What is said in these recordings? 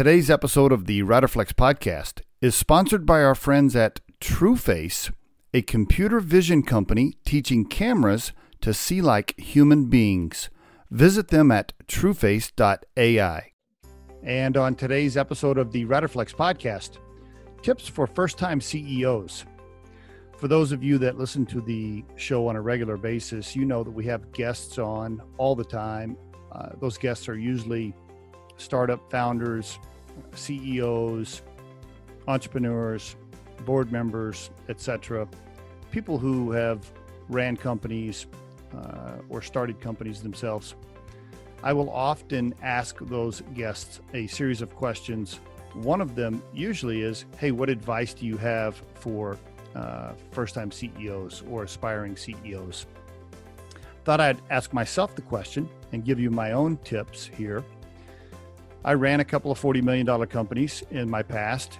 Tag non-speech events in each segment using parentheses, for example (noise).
Today's episode of the Riderflex podcast is sponsored by our friends at TrueFace, a computer vision company teaching cameras to see like human beings. Visit them at trueface.ai. And on today's episode of the Riderflex podcast, tips for first time CEOs. For those of you that listen to the show on a regular basis, you know that we have guests on all the time. Uh, those guests are usually startup founders, CEOs, entrepreneurs, board members, etc. People who have ran companies uh, or started companies themselves. I will often ask those guests a series of questions. One of them usually is, "Hey, what advice do you have for uh, first-time CEOs or aspiring CEOs?" Thought I'd ask myself the question and give you my own tips here. I ran a couple of $40 million companies in my past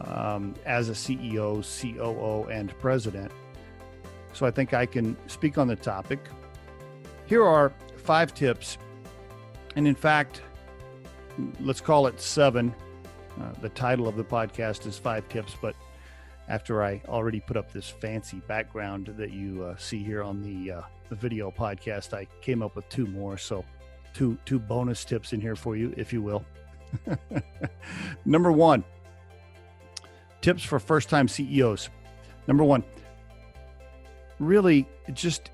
um, as a CEO, COO, and president. So I think I can speak on the topic. Here are five tips. And in fact, let's call it seven. Uh, the title of the podcast is Five Tips, but after I already put up this fancy background that you uh, see here on the, uh, the video podcast, I came up with two more. So two two bonus tips in here for you, if you will. (laughs) Number one, tips for first time CEOs. Number one, really just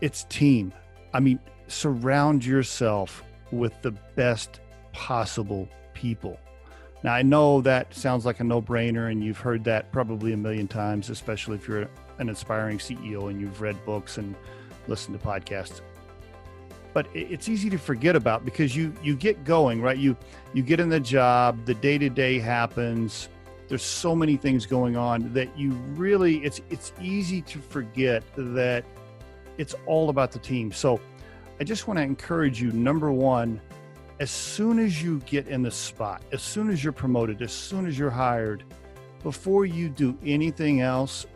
it's team. I mean, surround yourself with the best possible people. Now, I know that sounds like a no brainer, and you've heard that probably a million times, especially if you're an aspiring CEO and you've read books and listened to podcasts but it's easy to forget about because you you get going right? You you get in the job the day to day happens. There's so many things going on that you really it's it's easy to forget that it's all about the team. So i just want to encourage you number one as soon as you get in the spot as soon as you're promoted as soon as you're hired before you do anything else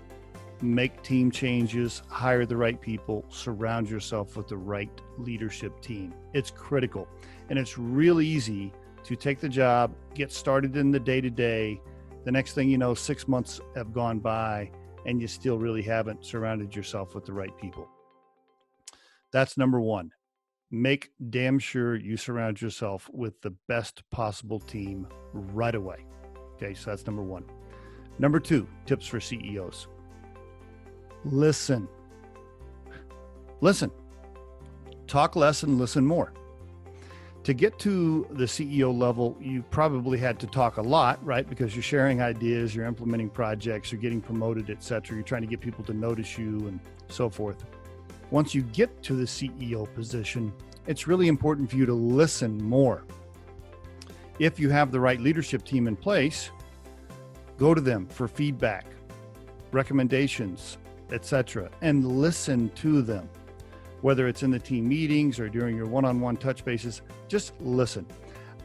make team changes, hire the right people, surround yourself with the right leadership team. It's critical. And it's real easy to take the job, get started in the day to day. The next thing you know, six months have gone by and you still really haven't surrounded yourself with the right people. That's number one. Make damn sure you surround yourself with the best possible team right away. Okay, so that's number one. Number two, tips for CEOs listen. Listen. Talk less and listen more. To get to the CEO level, you probably had to talk a lot, right? Because you're sharing ideas, you're implementing projects, you're getting promoted, etc. You're trying to get people to notice you and so forth. Once you get to the CEO position, it's really important for you to listen more. If you have the right leadership team in place, go to them for feedback, recommendations, etc., and listen to them. Whether it's in the team meetings or during your one on one touch bases, just listen.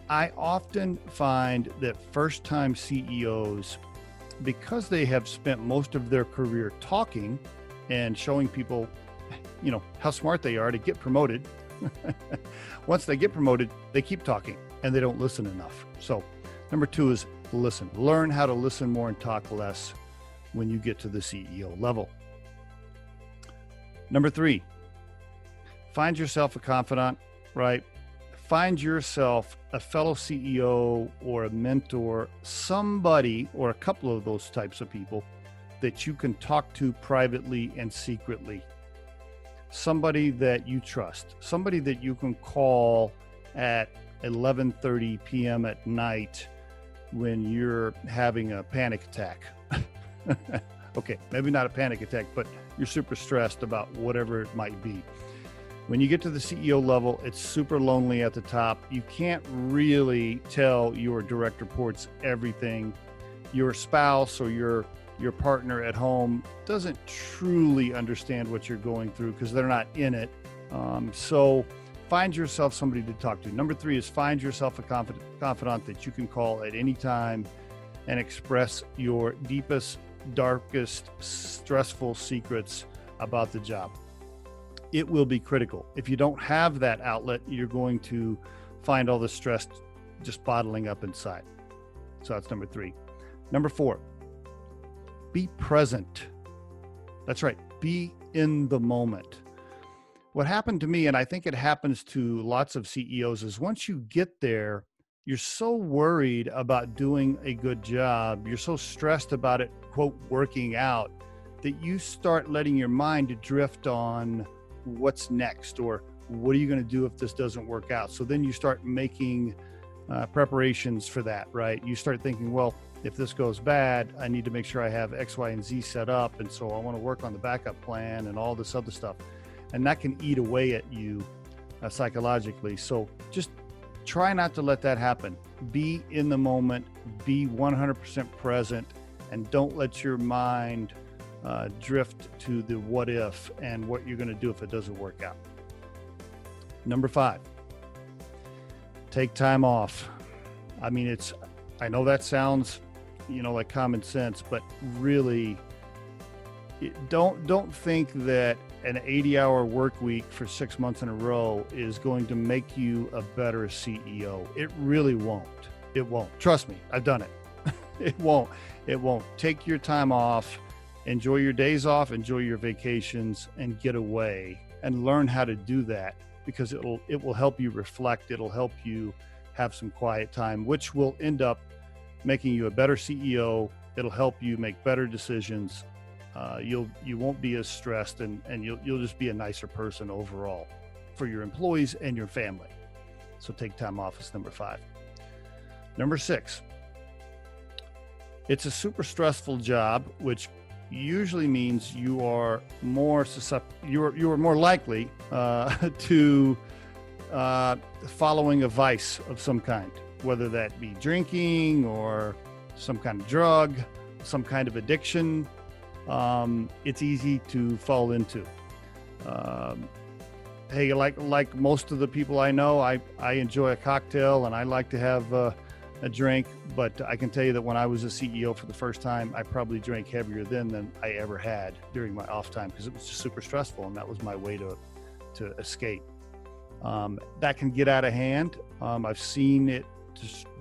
I often find that first time CEOs, because they have spent most of their career talking and showing people, you know, how smart they are to get promoted, (laughs) once they get promoted, they keep talking and they don't listen enough. So, number two is listen. Learn how to listen more and talk less when you get to the CEO level. Number three, find yourself a confidant, right? Find yourself a fellow CEO or a mentor, somebody or a couple of those types of people that you can talk to privately and secretly. Somebody that you trust, somebody that you can call at 11:30 p.m. at night when you're having a panic attack. (laughs) okay, maybe not a panic attack, but you're super stressed about whatever it might be. When you get to the CEO level, it's super lonely at the top. You can't really tell your direct reports everything. Your spouse or your your partner at home doesn't truly understand what you're going through because they're not in it. Um, so find yourself somebody to talk to. Number three is find yourself a confidant, confidant that you can call at any time and express your deepest darkest, stressful secrets about the job. It will be critical. If you don't have that outlet, you're going to find all the stress just bottling up inside. So that's number three. Number four, be present. That's right, be in the moment. What happened to me, and I think it happens to lots of CEOs, is once you get there, you're so worried about doing a good job, you're so stressed about it, quote, working out, that you start letting your mind drift on what's next or what are you going to do if this doesn't work out. So then you start making uh, preparations for that, right? You start thinking, well, if this goes bad, I need to make sure I have X, Y, and Z set up. And so I want to work on the backup plan and all this other stuff. And that can eat away at you uh, psychologically. So just try not to let that happen. Be in the moment, be 100% present, and don't let your mind uh, drift to the what if and what you're going to do if it doesn't work out. Number five, take time off. I mean, it's, I know that sounds you know like common sense but really don't don't think that an 80 hour work week for six months in a row is going to make you a better ceo it really won't. It won't. Trust me i've done it. (laughs) It won't. It won't. Take your time off enjoy your days off enjoy your vacations and get away and learn how to do that because it'll it will help you reflect. It'll help you have some quiet time which will end up making you a better CEO. It'll help you make better decisions. Uh, you'll you won't be as stressed, and and you'll you'll just be a nicer person overall for your employees and your family. So take time off is number five. Number six. It's a super stressful job, which usually means you are more susceptible. You are you are more likely uh, (laughs) to uh, following a vice of some kind whether that be drinking or some kind of drug, some kind of addiction, um, it's easy to fall into. Um, hey, like like most of the people I know, I, I enjoy a cocktail and I like to have uh, a drink. But I can tell you that when I was a CEO for the first time, I probably drank heavier then than I ever had during my off time because it was just super stressful, and that was my way to to escape. Um, that can get out of hand. Um, I've seen it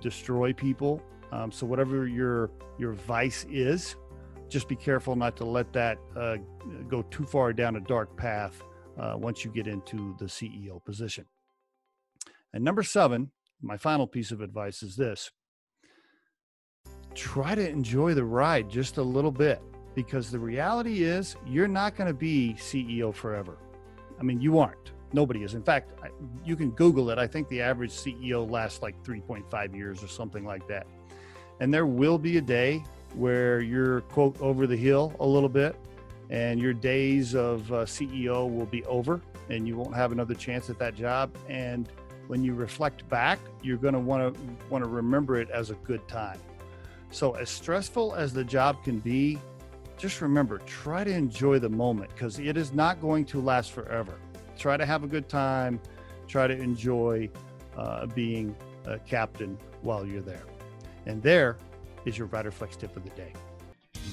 destroy people. Um, so whatever your your vice is, just be careful not to let that uh, go too far down a dark path uh, once you get into the CEO position. And number seven, my final piece of advice is this: try to enjoy the ride just a little bit, because the reality is you're not going to be CEO forever. I mean, you aren't. Nobody is. In fact, you can Google it. I think the average CEO lasts like 3.5 years or something like that. And there will be a day where you're, quote, over the hill a little bit and your days of uh, CEO will be over and you won't have another chance at that job. And when you reflect back, you're going to want to want to remember it as a good time. So as stressful as the job can be, just remember, try to enjoy the moment because it is not going to last forever try to have a good time, try to enjoy uh, being a captain while you're there. And there is your RiderFlex tip of the day.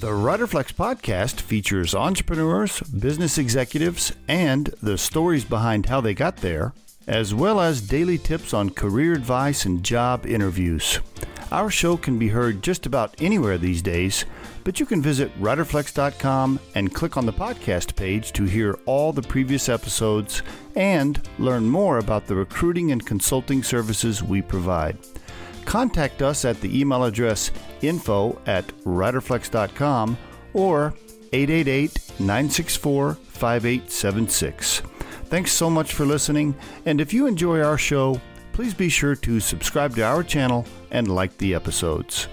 The RiderFlex podcast features entrepreneurs, business executives, and the stories behind how they got there, as well as daily tips on career advice and job interviews. Our show can be heard just about anywhere these days but you can visit riderflex.com and click on the podcast page to hear all the previous episodes and learn more about the recruiting and consulting services we provide. Contact us at the email address info at riderflex.com or 888 964 5876. Thanks so much for listening, and if you enjoy our show, please be sure to subscribe to our channel and like the episodes.